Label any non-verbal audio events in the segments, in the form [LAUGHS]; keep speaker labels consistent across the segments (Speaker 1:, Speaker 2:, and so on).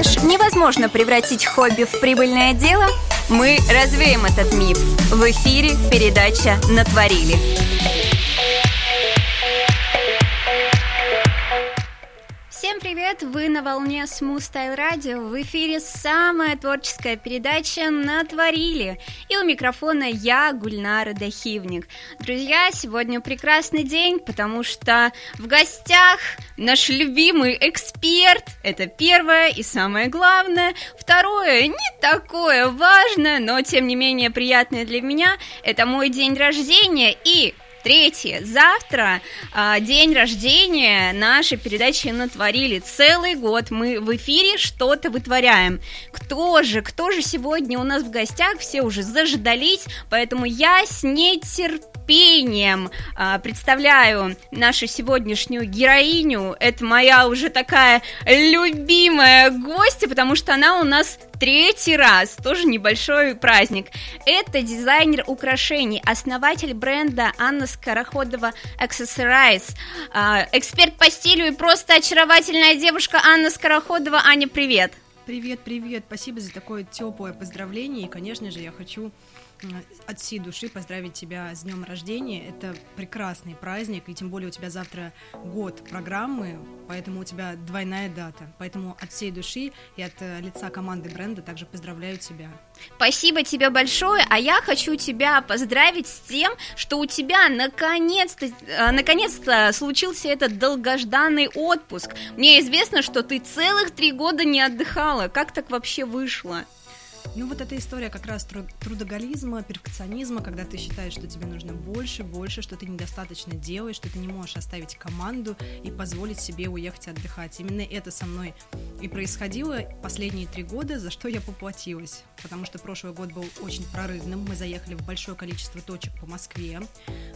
Speaker 1: Думаешь, невозможно превратить хобби в прибыльное дело? Мы развеем этот миф. В эфире передача «Натворили». Привет! Вы на волне Smooth Style Radio. В эфире самая творческая передача «Натворили». И у микрофона я, Гульнара Дахивник. Друзья, сегодня прекрасный день, потому что в гостях наш любимый эксперт. Это первое и самое главное. Второе, не такое важное, но тем не менее приятное для меня. Это мой день рождения и Третье. Завтра а, день рождения нашей передачи «Натворили». Целый год мы в эфире что-то вытворяем. Кто же, кто же сегодня у нас в гостях? Все уже заждались, поэтому я с нетерпением а, представляю нашу сегодняшнюю героиню. Это моя уже такая любимая гостья, потому что она у нас третий раз, тоже небольшой праздник. Это дизайнер украшений, основатель бренда Анна Скороходова Accessorize, а, эксперт по стилю и просто очаровательная девушка Анна Скороходова. Аня, привет!
Speaker 2: Привет, привет, спасибо за такое теплое поздравление, и, конечно же, я хочу от всей души поздравить тебя с днем рождения. Это прекрасный праздник, и тем более у тебя завтра год программы, поэтому у тебя двойная дата. Поэтому от всей души и от э, лица команды бренда также поздравляю тебя.
Speaker 1: Спасибо тебе большое, а я хочу тебя поздравить с тем, что у тебя наконец-то, э, наконец-то случился этот долгожданный отпуск. Мне известно, что ты целых три года не отдыхала. Как так вообще вышло?
Speaker 2: Ну вот эта история как раз трудоголизма, перфекционизма, когда ты считаешь, что тебе нужно больше, больше, что ты недостаточно делаешь, что ты не можешь оставить команду и позволить себе уехать отдыхать. Именно это со мной и происходило последние три года, за что я поплатилась. Потому что прошлый год был очень прорывным. Мы заехали в большое количество точек по Москве,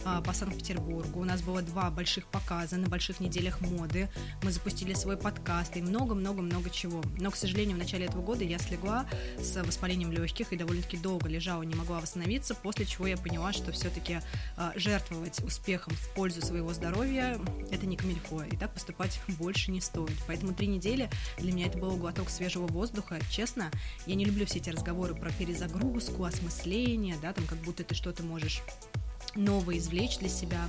Speaker 2: а, по Санкт-Петербургу. У нас было два больших показа на больших неделях моды. Мы запустили свой подкаст и много-много-много чего. Но, к сожалению, в начале этого года я слегла с воспалением легких и довольно-таки долго лежала, не могла восстановиться, после чего я поняла, что все-таки э, жертвовать успехом в пользу своего здоровья это не камильфо, и так поступать [LAUGHS] больше не стоит. Поэтому три недели для меня это был глоток свежего воздуха. Честно, я не люблю все эти разговоры про перезагрузку, осмысление, да, там как будто ты что-то можешь новое извлечь для себя.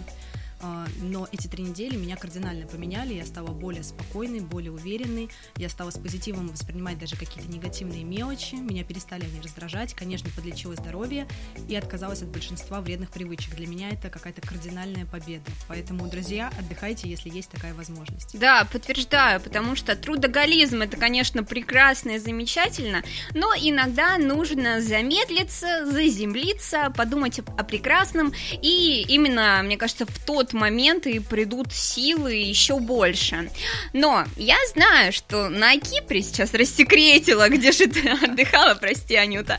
Speaker 2: А, но эти три недели меня кардинально поменяли, я стала более спокойной, более уверенной, я стала с позитивом воспринимать даже какие-то негативные мелочи, меня перестали они раздражать, конечно, подлечила здоровье и отказалась от большинства вредных привычек. Для меня это какая-то кардинальная победа. Поэтому, друзья, отдыхайте, если есть такая возможность.
Speaker 1: Да, подтверждаю, потому что трудоголизм это, конечно, прекрасно и замечательно, но иногда нужно замедлиться, заземлиться, подумать о прекрасном, и именно, мне кажется, в тот момент и придут силы еще больше. Но я знаю, что на Кипре сейчас рассекретила, [LAUGHS] где же ты отдыхала, прости, Анюта,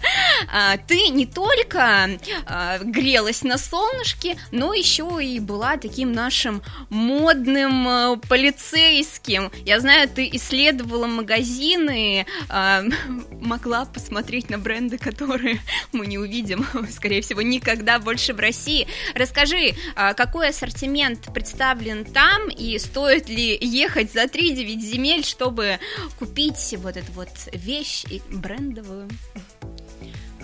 Speaker 1: а, ты не только а, грелась на солнышке, но еще и была таким нашим модным а, полицейским. Я знаю, ты исследовала магазины, [LAUGHS] могла посмотреть на бренды, которые мы не увидим, [LAUGHS] скорее всего, никогда больше в России. Расскажи, какой ассортимент ассортимент представлен там, и стоит ли ехать за 3-9 земель, чтобы купить вот эту вот вещь брендовую?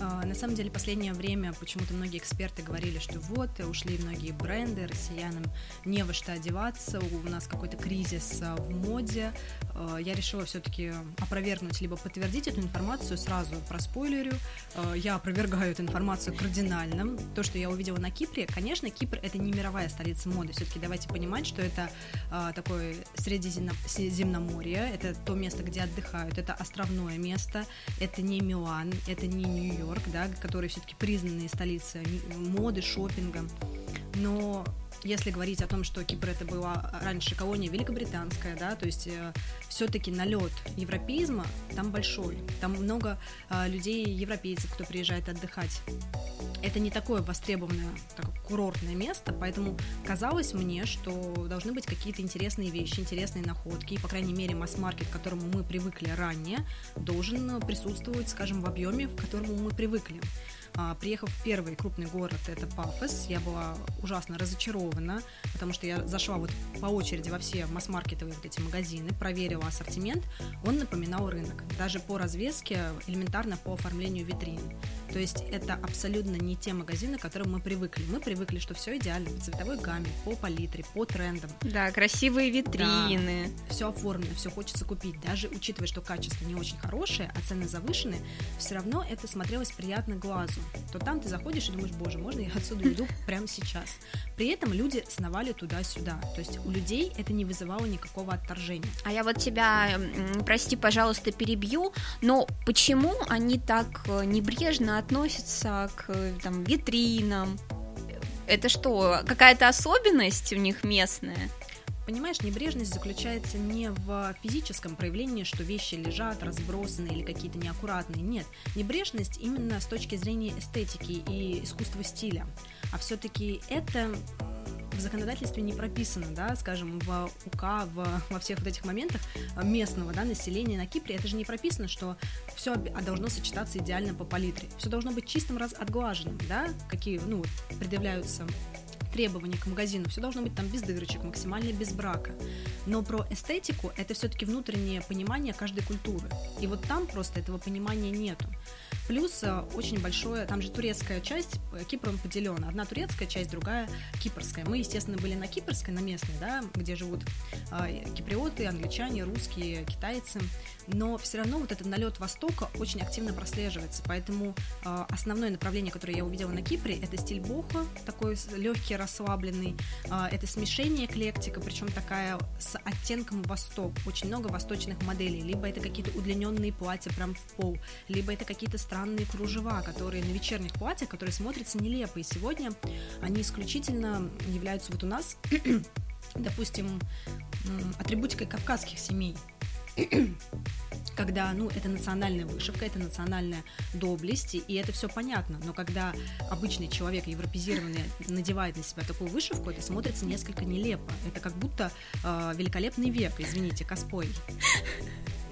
Speaker 2: А, на самом деле, последнее время почему-то многие эксперты говорили, что вот, ушли многие бренды, россиянам не во что одеваться, у нас какой-то кризис а, в моде. А, я решила все-таки опровергнуть, либо подтвердить эту информацию, сразу про спойлерю. Я опровергаю эту информацию кардинально. То, что я увидела на Кипре, конечно, Кипр это не мировая столица моды. Все-таки давайте понимать, что это такое Средиземноморье, это то место, где отдыхают, это островное место, это не Милан, это не Нью-Йорк, Нью-Йорк, да, которые все-таки признанные столицы моды, шопинга. Но если говорить о том, что Кипр это была раньше колония великобританская, да, то есть э, все-таки налет европеизма там большой, там много э, людей европейцев, кто приезжает отдыхать. Это не такое востребованное такое курортное место, поэтому казалось мне, что должны быть какие-то интересные вещи, интересные находки, и, по крайней мере, масс-маркет, к которому мы привыкли ранее, должен присутствовать, скажем, в объеме, к которому мы привыкли. А, приехав в первый крупный город, это Пафос, я была ужасно разочарована, потому что я зашла вот по очереди во все масс-маркетовые вот эти магазины, проверила ассортимент, он напоминал рынок, даже по развеске, элементарно по оформлению витрин. То есть это абсолютно не те магазины, к которым мы привыкли. Мы привыкли, что все идеально по цветовой гамме, по палитре, по трендам.
Speaker 1: Да, красивые витрины.
Speaker 2: Да, все оформлено, все хочется купить. Даже учитывая, что качество не очень хорошее, а цены завышены, все равно это смотрелось приятно глазу. То там ты заходишь и думаешь, боже, можно я отсюда уйду прямо сейчас. При этом люди сновали туда-сюда. То есть у людей это не вызывало никакого отторжения.
Speaker 1: А я вот тебя, прости, пожалуйста, перебью, но почему они так э, небрежно относятся к там, витринам? Это что, какая-то особенность у них местная?
Speaker 2: Понимаешь, небрежность заключается не в физическом проявлении, что вещи лежат разбросаны или какие-то неаккуратные. Нет, небрежность именно с точки зрения эстетики и искусства стиля. А все-таки это в законодательстве не прописано, да, скажем, в УК, в, во всех вот этих моментах местного да, населения на Кипре, это же не прописано, что все должно сочетаться идеально по палитре. Все должно быть чистым, раз отглаженным, да, какие, ну, предъявляются требования к магазину, все должно быть там без дырочек, максимально без брака. Но про эстетику это все-таки внутреннее понимание каждой культуры. И вот там просто этого понимания нету. Плюс э, очень большое, там же турецкая часть, э, Кипром поделена. Одна турецкая часть, другая кипрская. Мы, естественно, были на кипрской, на местной, да, где живут э, киприоты, англичане, русские, китайцы. Но все равно вот этот налет Востока очень активно прослеживается. Поэтому основное направление, которое я увидела на Кипре, это стиль бохо, такой легкий, расслабленный. Это смешение эклектика, причем такая с оттенком восток. Очень много восточных моделей. Либо это какие-то удлиненные платья прям в пол, либо это какие-то странные кружева, которые на вечерних платьях, которые смотрятся нелепо. И сегодня они исключительно являются вот у нас, [CLEARS THROAT] допустим, атрибутикой кавказских семей [CLEARS THROAT] когда, ну, это национальная вышивка, это национальная доблесть, и это все понятно, но когда обычный человек, европезированный, надевает на себя такую вышивку, это смотрится несколько нелепо. Это как будто э, великолепный век, извините, коспой.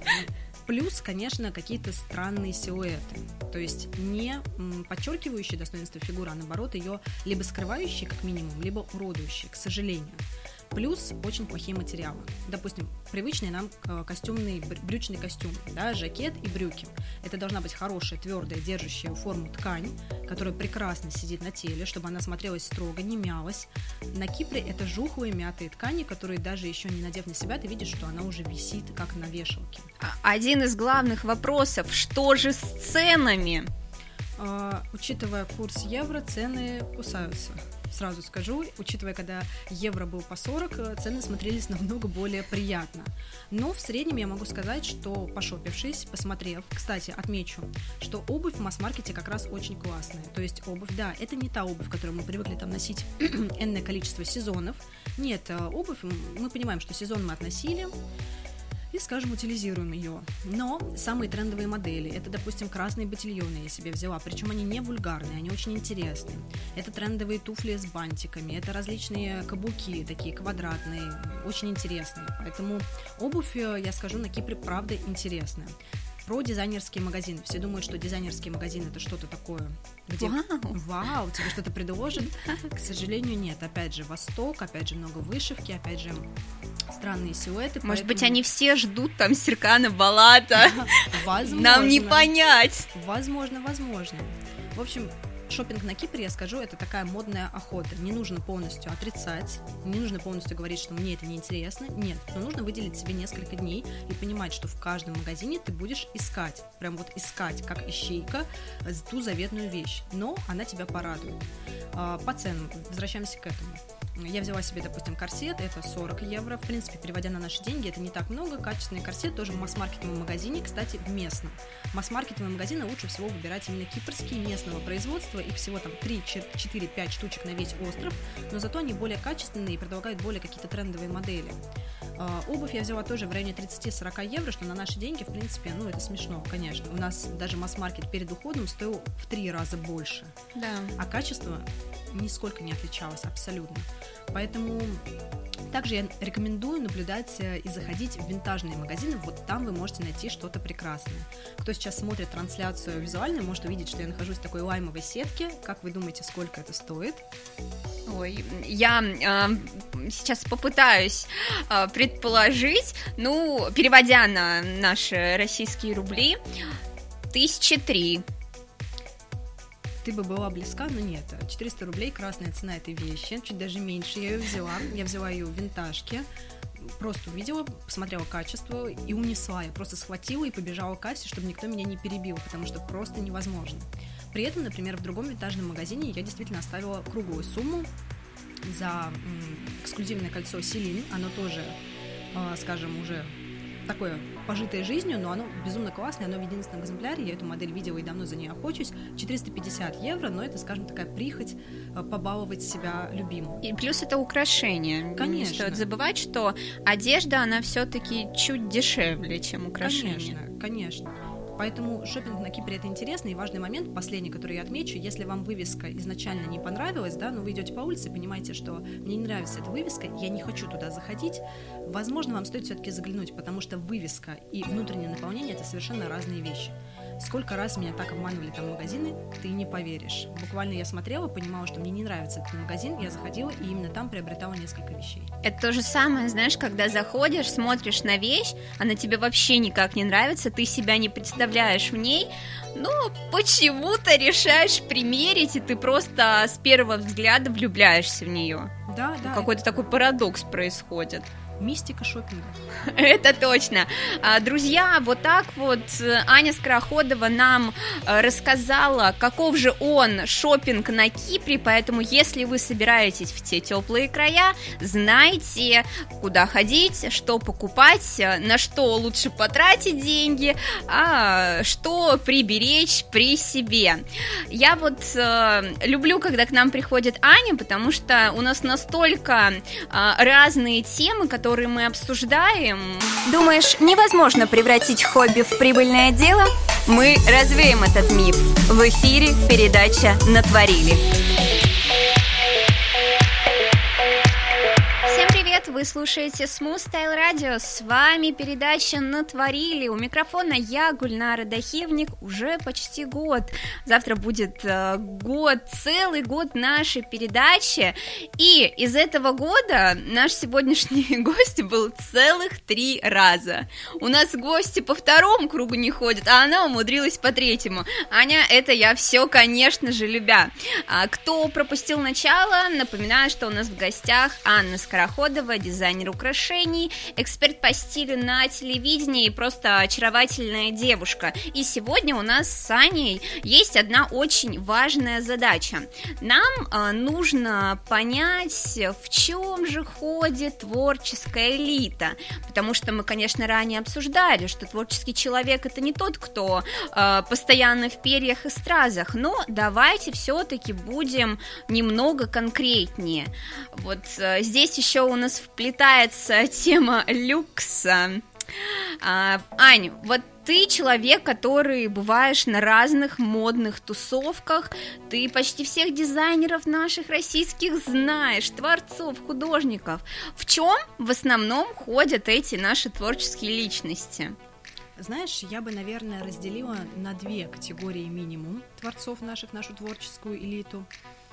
Speaker 2: [LAUGHS] Плюс, конечно, какие-то странные силуэты. То есть не подчеркивающие достоинство фигуры, а наоборот ее либо скрывающие, как минимум, либо уродующие, к сожалению. Плюс очень плохие материалы. Допустим, привычный нам э, костюмный брючный костюм, да, жакет и брюки. Это должна быть хорошая, твердая, держащая форму ткань, которая прекрасно сидит на теле, чтобы она смотрелась строго, не мялась. На Кипре это жухлые мятые ткани, которые даже еще не надев на себя, ты видишь, что она уже висит, как на вешалке.
Speaker 1: А, один из главных вопросов, что же с ценами?
Speaker 2: А, учитывая курс евро, цены кусаются сразу скажу, учитывая, когда евро был по 40, э, цены смотрелись намного более приятно. Но в среднем я могу сказать, что пошопившись, посмотрев, кстати, отмечу, что обувь в масс-маркете как раз очень классная. То есть обувь, да, это не та обувь, которую мы привыкли там носить [CLEARS THROAT] энное количество сезонов. Нет, э, обувь, мы понимаем, что сезон мы относили, и, скажем, утилизируем ее. Но самые трендовые модели, это, допустим, красные ботильоны я себе взяла, причем они не вульгарные, они очень интересные. Это трендовые туфли с бантиками, это различные каблуки, такие квадратные, очень интересные. Поэтому обувь, э, я скажу, на Кипре правда интересная про дизайнерские магазины. Все думают, что дизайнерский магазин это что-то такое, где
Speaker 1: вау,
Speaker 2: вау тебе что-то предложат. К сожалению, нет. Опять же, Восток, опять же, много вышивки, опять же, странные силуэты.
Speaker 1: Может поэтому... быть, они все ждут там Серкана Балата.
Speaker 2: Возможно.
Speaker 1: Нам не понять.
Speaker 2: Возможно, возможно. В общем, шопинг на Кипре, я скажу, это такая модная охота. Не нужно полностью отрицать, не нужно полностью говорить, что мне это не интересно. Нет, но нужно выделить себе несколько дней и понимать, что в каждом магазине ты будешь искать, прям вот искать, как ищейка, ту заветную вещь. Но она тебя порадует. А, по ценам, возвращаемся к этому. Я взяла себе, допустим, корсет, это 40 евро. В принципе, переводя на наши деньги, это не так много. Качественный корсет тоже в масс-маркетовом магазине, кстати, в местном. Масс-маркетовые магазины лучше всего выбирать именно кипрские, местного производства. Их всего там 3, 4, 5 штучек на весь остров, но зато они более качественные и предлагают более какие-то трендовые модели. А, обувь я взяла тоже в районе 30-40 евро, что на наши деньги, в принципе, ну, это смешно, конечно. У нас даже масс-маркет перед уходом стоил в три раза больше.
Speaker 1: Да.
Speaker 2: А качество нисколько не отличалась абсолютно. Поэтому также я рекомендую наблюдать э, и заходить в винтажные магазины, вот там вы можете найти что-то прекрасное. Кто сейчас смотрит трансляцию визуальную, может увидеть, что я нахожусь в такой лаймовой сетке. Как вы думаете, сколько это стоит?
Speaker 1: Ой, я э, сейчас попытаюсь э, предположить, ну, переводя на наши российские рубли, тысячи три
Speaker 2: ты бы была близка, но нет. 400 рублей красная цена этой вещи, чуть даже меньше я ее взяла. Я взяла ее в винтажке, просто увидела, посмотрела качество и унесла. Я просто схватила и побежала к кассе, чтобы никто меня не перебил, потому что просто невозможно. При этом, например, в другом винтажном магазине я действительно оставила круглую сумму за эксклюзивное кольцо Селин. Оно тоже, а, скажем, уже такое пожитое жизнью, но оно безумно классное, оно в единственном экземпляре, я эту модель видела и давно за ней охочусь, 450 евро, но это, скажем, такая прихоть э, побаловать себя любимым.
Speaker 1: И плюс это украшение.
Speaker 2: Конечно.
Speaker 1: Не стоит забывать, что одежда, она все-таки чуть дешевле, чем украшение.
Speaker 2: Конечно, конечно. Поэтому шопинг на Кипре это интересный и важный момент, последний, который я отмечу. Если вам вывеска изначально не понравилась, да, но вы идете по улице, понимаете, что мне не нравится эта вывеска, я не хочу туда заходить, возможно, вам стоит все-таки заглянуть, потому что вывеска и внутреннее наполнение это совершенно разные вещи. Сколько раз меня так обманывали там магазины, ты не поверишь. Буквально я смотрела, понимала, что мне не нравится этот магазин, я заходила и именно там приобретала несколько вещей.
Speaker 1: Это то же самое, знаешь, когда заходишь, смотришь на вещь, она тебе вообще никак не нравится, ты себя не представляешь в ней, но почему-то решаешь примерить, и ты просто с первого взгляда влюбляешься в нее.
Speaker 2: Да, да.
Speaker 1: Какой-то такой парадокс происходит.
Speaker 2: Мистика шопинга. [LAUGHS]
Speaker 1: Это точно. А, друзья, вот так вот э, Аня Скороходова нам э, рассказала, каков же он шопинг на Кипре, поэтому если вы собираетесь в те теплые края, знайте, куда ходить, что покупать, э, на что лучше потратить деньги, а что приберечь при себе. Я вот люблю, когда к нам приходит Аня, потому что у нас настолько разные темы, которые которые мы обсуждаем...
Speaker 3: Думаешь, невозможно превратить хобби в прибыльное дело? Мы развеем этот миф. В эфире передача «Натворили».
Speaker 1: Привет! Вы слушаете Smooth Style Radio. С вами передача «Натворили». У микрофона я, Гульнара Дахивник, уже почти год. Завтра будет э, год, целый год нашей передачи. И из этого года наш сегодняшний [LAUGHS] гость был целых три раза. У нас гости по второму кругу не ходят, а она умудрилась по третьему. Аня, это я все, конечно же, любя. А кто пропустил начало, напоминаю, что у нас в гостях Анна Скороходова, Ахмедова, дизайнер украшений, эксперт по стилю на телевидении и просто очаровательная девушка. И сегодня у нас с Аней есть одна очень важная задача. Нам э, нужно понять, в чем же ходит творческая элита, потому что мы, конечно, ранее обсуждали, что творческий человек это не тот, кто э, постоянно в перьях и стразах, но давайте все-таки будем немного конкретнее. Вот э, здесь еще у нас вплетается тема люкса. А, Ань, вот ты человек, который бываешь на разных модных тусовках, ты почти всех дизайнеров наших российских знаешь, творцов, художников. В чем в основном ходят эти наши творческие личности?
Speaker 2: Знаешь, я бы, наверное, разделила на две категории минимум творцов наших, нашу творческую элиту.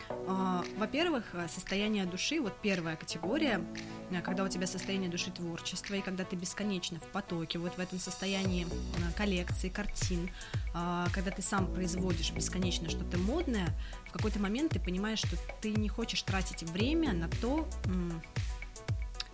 Speaker 2: А, во-первых, э, состояние души, вот первая категория, э, когда у тебя состояние души творчества, и когда ты бесконечно в потоке, вот в этом состоянии э, коллекции, картин, а, когда ты сам производишь бесконечно что-то модное, в какой-то момент ты понимаешь, что ты не хочешь тратить время на то,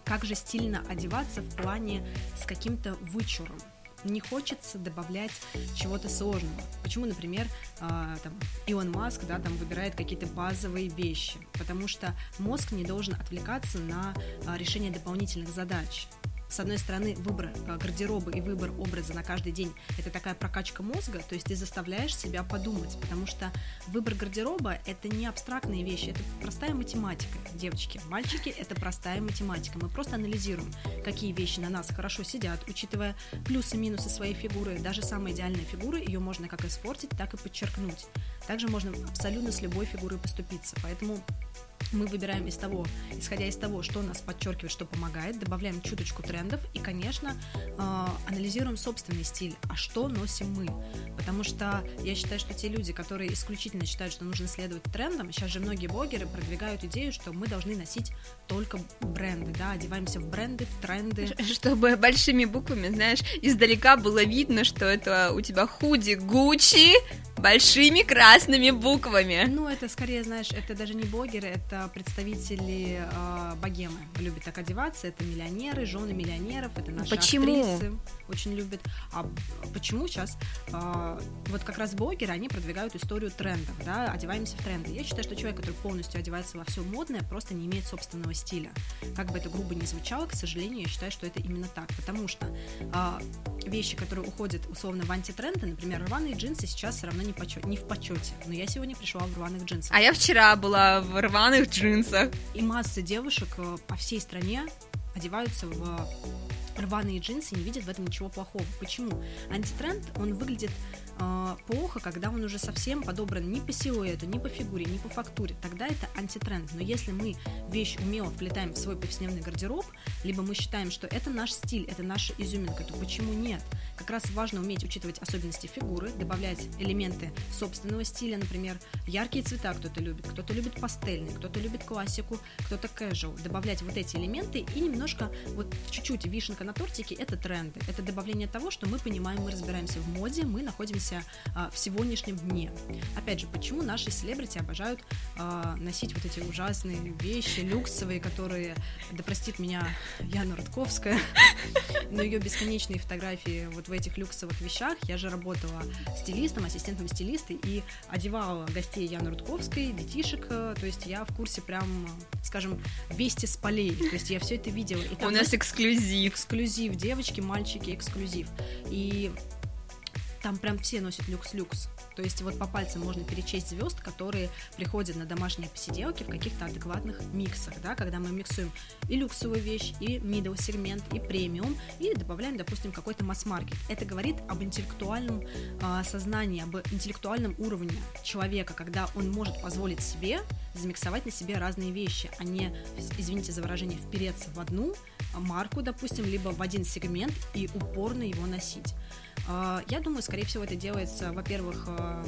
Speaker 2: как же стильно одеваться в плане с каким-то вычуром не хочется добавлять чего-то сложного. Почему, например, э, там, Илон Маск да, там, выбирает какие-то базовые вещи? Потому что мозг не должен отвлекаться на э, решение дополнительных задач. С одной стороны, выбор э, гардероба и выбор образа на каждый день – это такая прокачка мозга, то есть ты заставляешь себя подумать, потому что выбор гардероба – это не абстрактные вещи, это простая математика, девочки. Мальчики – это простая математика. Мы просто анализируем, какие вещи на нас хорошо сидят, учитывая плюсы и минусы своей фигуры. Даже самая идеальная фигура, ее можно как испортить, так и подчеркнуть. Также можно абсолютно с любой фигурой поступиться. Поэтому мы выбираем из того, исходя из того, что нас подчеркивает, что помогает, добавляем чуточку трендов и, конечно, э, анализируем собственный стиль, а что носим мы. Потому что я считаю, что те люди, которые исключительно считают, что нужно следовать трендам, сейчас же многие блогеры продвигают идею, что мы должны носить только бренды, да, одеваемся в бренды, в тренды. [LAUGHS]
Speaker 1: Чтобы большими буквами, знаешь, издалека было видно, что это у тебя худи Гуччи большими красными буквами.
Speaker 2: Ну, это скорее, знаешь, это даже не блогеры, это представители э, богемы. Любят так одеваться, это миллионеры, жены миллионеров, это наши
Speaker 1: Почему?
Speaker 2: актрисы очень любят. А почему сейчас? Э, вот как раз блогеры, они продвигают историю трендов, да, одеваемся в тренды. Я считаю, что человек, который полностью одевается во все модное, просто не имеет собственного стиля. Как бы это грубо ни звучало, к сожалению, я считаю, что это именно так, потому что э, вещи, которые уходят условно в антитренды, например, рваные джинсы сейчас все равно не, почет, не в почете. Но я сегодня пришла в рваных джинсах.
Speaker 1: А я вчера была в рваных джинсах.
Speaker 2: И масса девушек э, по всей стране одеваются в рваные джинсы не видят в этом ничего плохого. Почему? Антитренд, он выглядит э, плохо, когда он уже совсем подобран ни по силуэту, ни по фигуре, ни по фактуре. Тогда это антитренд. Но если мы вещь умело вплетаем в свой повседневный гардероб, либо мы считаем, что это наш стиль, это наша изюминка, то почему нет? Как раз важно уметь учитывать особенности фигуры, добавлять элементы собственного стиля, например, яркие цвета кто-то любит, кто-то любит пастельный, кто-то любит классику, кто-то casual. Добавлять вот эти элементы и немножко, вот чуть-чуть вишенка на тортике – это тренды. Это добавление того, что мы понимаем, мы разбираемся в моде, мы находимся а, в сегодняшнем дне. Опять же, почему наши селебрити обожают а, носить вот эти ужасные вещи, люксовые, которые, да простит меня Яна Рудковская, [LAUGHS] но ее бесконечные фотографии вот в этих люксовых вещах. Я же работала стилистом, ассистентом стилиста и одевала гостей Яны Рудковской, детишек, то есть я в курсе прям, скажем, вести с полей, то есть я все это видела. И
Speaker 1: У нас эксклюзив.
Speaker 2: Эксклюзив, девочки, мальчики, эксклюзив. И там прям все носят люкс-люкс. То есть вот по пальцам можно перечесть звезд, которые приходят на домашние посиделки в каких-то адекватных миксах, да, когда мы миксуем и люксовую вещь, и middle сегмент, и премиум, и добавляем, допустим, какой-то масс-маркет. Это говорит об интеллектуальном э, сознании, об интеллектуальном уровне человека, когда он может позволить себе замиксовать на себе разные вещи, а не, извините за выражение, впереться в одну марку, допустим, либо в один сегмент и упорно его носить. А, я думаю, скорее всего, это делается, во-первых, а,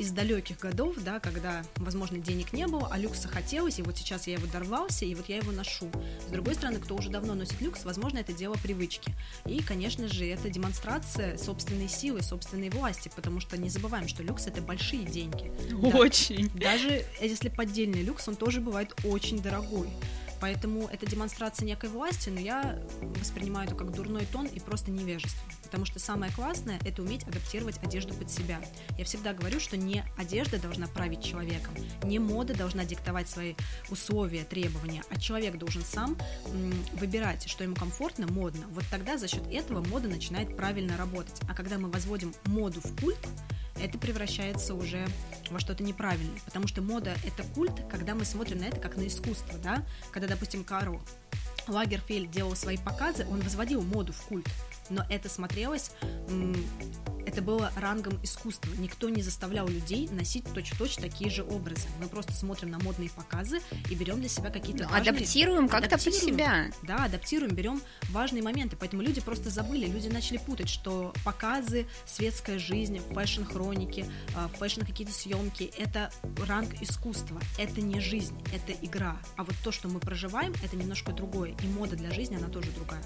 Speaker 2: из далеких годов, да, когда, возможно, денег не было, а люкса хотелось, и вот сейчас я его дорвался, и вот я его ношу. С другой стороны, кто уже давно носит люкс, возможно, это дело привычки. И, конечно же, это демонстрация собственной силы, собственной власти, потому что не забываем, что люкс это большие деньги.
Speaker 1: Очень.
Speaker 2: Да, даже если поддельный люкс, он тоже бывает очень дорогой. Поэтому это демонстрация некой власти, но я воспринимаю это как дурной тон и просто невежество. Потому что самое классное – это уметь адаптировать одежду под себя. Я всегда говорю, что не одежда должна править человеком, не мода должна диктовать свои условия, требования, а человек должен сам выбирать, что ему комфортно, модно. Вот тогда за счет этого мода начинает правильно работать. А когда мы возводим моду в культ, это превращается уже во что-то неправильное, потому что мода — это культ, когда мы смотрим на это как на искусство, да, когда, допустим, Карл Лагерфельд делал свои показы, он возводил моду в культ, но это смотрелось это было рангом искусства. Никто не заставлял людей носить точь-в-точь такие же образы. Мы просто смотрим на модные показы и берем для себя какие-то
Speaker 1: ну, важные... Адаптируем как-то под себя.
Speaker 2: Да, адаптируем, берем важные моменты. Поэтому люди просто забыли, люди начали путать, что показы, светская жизнь, fashion-хроники, а, fashion какие-то съемки — это ранг искусства, это не жизнь, это игра. А вот то, что мы проживаем, это немножко другое. И мода для жизни, она тоже другая.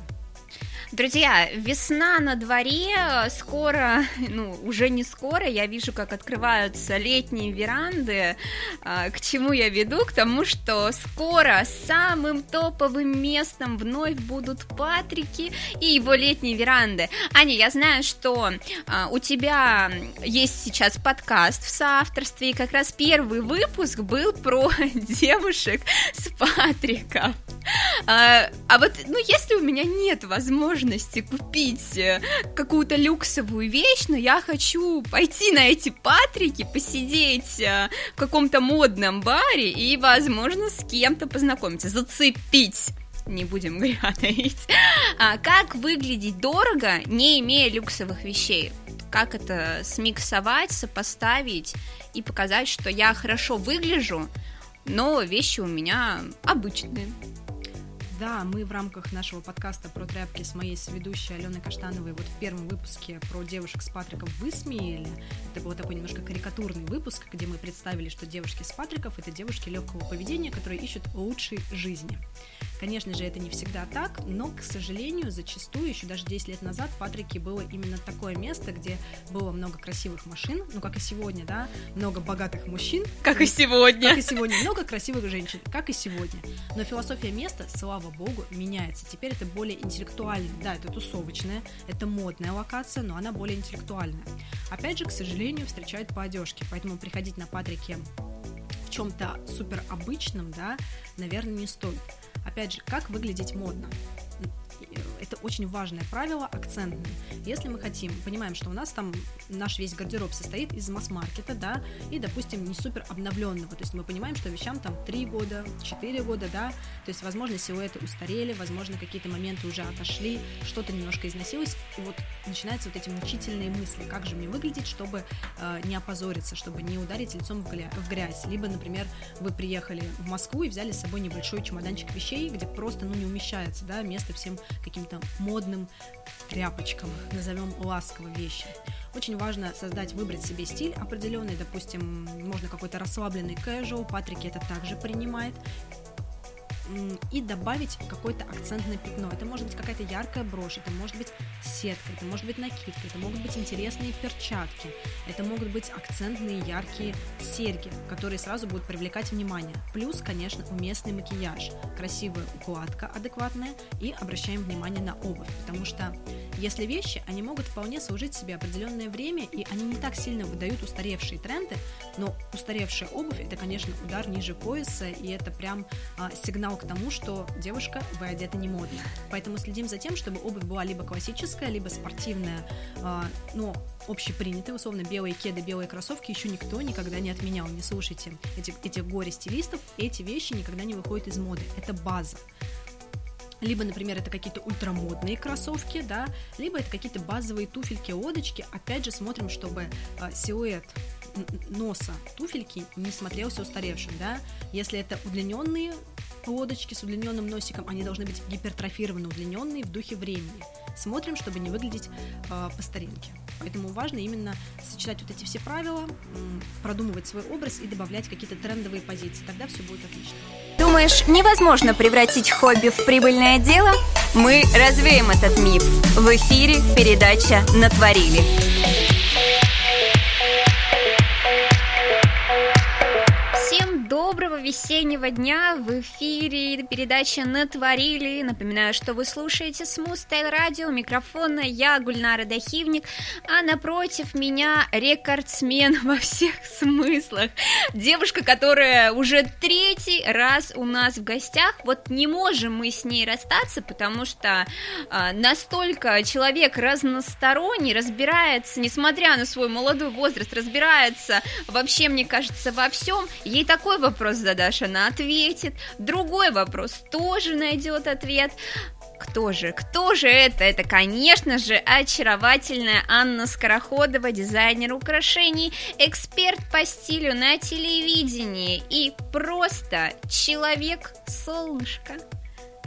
Speaker 1: Друзья, весна на дворе, скоро, ну, уже не скоро, я вижу, как открываются летние веранды. А, к чему я веду? К тому, что скоро самым топовым местом вновь будут Патрики и его летние веранды. Аня, я знаю, что а, у тебя есть сейчас подкаст в соавторстве, и как раз первый выпуск был про [LAUGHS] девушек с Патриком. А, а вот, ну, если у меня нет возможности возможности купить э, какую-то люксовую вещь, но я хочу пойти на эти патрики, посидеть э, в каком-то модном баре и, возможно, с кем-то познакомиться, зацепить не будем [LAUGHS] греха таить. А как выглядеть дорого, не имея люксовых вещей? Как это смиксовать, сопоставить и показать, что я хорошо выгляжу, но вещи у меня обычные.
Speaker 2: Да, мы в рамках нашего подкаста про тряпки с моей соведущей Аленой Каштановой вот в первом выпуске про девушек с Патриком высмеяли. Это был такой немножко карикатурный выпуск, где мы представили, что девушки с Патриков — это девушки легкого поведения, которые ищут лучшей жизни. Конечно же, это не всегда так, но, к сожалению, зачастую, еще даже 10 лет назад, в Патрике было именно такое место, где было много красивых машин, ну, как и сегодня, да, много богатых мужчин.
Speaker 1: Как и сегодня.
Speaker 2: Как и сегодня. Много красивых женщин, как и сегодня. Но философия места, слава богу, меняется. Теперь это более интеллектуально. Да, это тусовочная, это модная локация, но она более интеллектуальная. Опять же, к сожалению, встречают по одежке, поэтому приходить на Патрике в чем-то супер обычном, да, наверное, не стоит. Опять же, как выглядеть модно? Это очень важное правило, акцентное. Если мы хотим, понимаем, что у нас там наш весь гардероб состоит из масс-маркета, да, и, допустим, не супер обновленного, то есть мы понимаем, что вещам там 3 года, 4 года, да, то есть, возможно, силуэты устарели, возможно, какие-то моменты уже отошли, что-то немножко износилось, и вот начинаются вот эти мучительные мысли, как же мне выглядеть, чтобы э, не опозориться, чтобы не ударить лицом в, гля- в грязь, либо, например, вы приехали в Москву и взяли с собой небольшой чемоданчик вещей, где просто, ну, не умещается, да, место всем каким-то модным тряпочкам, назовем ласково вещи. Очень важно создать, выбрать себе стиль определенный, допустим, можно какой-то расслабленный casual, Патрики это также принимает, и добавить какое-то акцентное пятно. Это может быть какая-то яркая брошь, это может быть сетка, это может быть накидка, это могут быть интересные перчатки, это могут быть акцентные яркие серьги, которые сразу будут привлекать внимание. Плюс, конечно, уместный макияж, красивая укладка адекватная и обращаем внимание на обувь, потому что если вещи, они могут вполне служить себе определенное время, и они не так сильно выдают устаревшие тренды, но устаревшая обувь это, конечно, удар ниже пояса, и это прям а, сигнал к тому, что девушка, вы одета не модно. Поэтому следим за тем, чтобы обувь была либо классическая, либо спортивная, а, но общепринятые, условно, белые кеды, белые кроссовки еще никто никогда не отменял. Не слушайте этих, этих горе-стилистов, эти вещи никогда не выходят из моды. Это база либо, например, это какие-то ультрамодные кроссовки, да, либо это какие-то базовые туфельки, лодочки. Опять же, смотрим, чтобы э, силуэт носа туфельки не смотрелся устаревшим, да. Если это удлиненные лодочки с удлиненным носиком, они должны быть гипертрофированы, удлиненные в духе времени. Смотрим, чтобы не выглядеть э, по старинке. Поэтому важно именно сочетать вот эти все правила, продумывать свой образ и добавлять какие-то трендовые позиции. Тогда все будет отлично.
Speaker 3: Думаешь, невозможно превратить хобби в прибыльное дело? Мы развеем этот миф. В эфире передача «Натворили».
Speaker 1: Доброго весеннего дня! В эфире передача «Натворили». Напоминаю, что вы слушаете Smooth Style Radio. Микрофона я, Гульнара Дахивник, а напротив меня рекордсмен [LAUGHS] во всех смыслах. Девушка, которая уже третий раз у нас в гостях. Вот не можем мы с ней расстаться, потому что а, настолько человек разносторонний, разбирается, несмотря на свой молодой возраст, разбирается вообще, мне кажется, во всем. Ей такой вопрос вопрос задашь, она ответит. Другой вопрос тоже найдет ответ. Кто же? Кто же это? Это, конечно же, очаровательная Анна Скороходова, дизайнер украшений, эксперт по стилю на телевидении и просто человек-солнышко.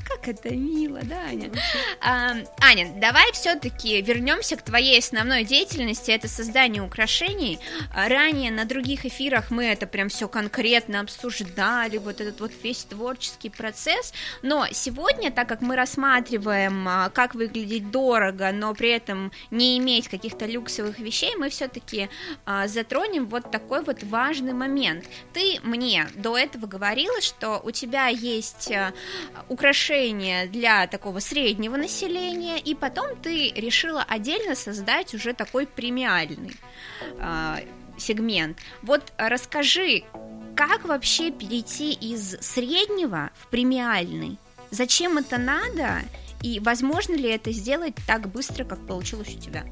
Speaker 1: Как это мило, да, Аня? А, Аня, давай все-таки вернемся к твоей основной деятельности, это создание украшений. А, ранее на других эфирах мы это прям все конкретно обсуждали, вот этот вот весь творческий процесс, но сегодня, так как мы рассматриваем, а, как выглядеть дорого, но при этом не иметь каких-то люксовых вещей, мы все-таки а, затронем вот такой вот важный момент. Ты мне до этого говорила, что у тебя есть украшения для такого среднего населения, и потом ты решила отдельно создать уже такой премиальный э, сегмент. Вот расскажи, как вообще перейти из среднего в премиальный? Зачем это надо? И возможно ли это сделать так быстро, как получилось у тебя?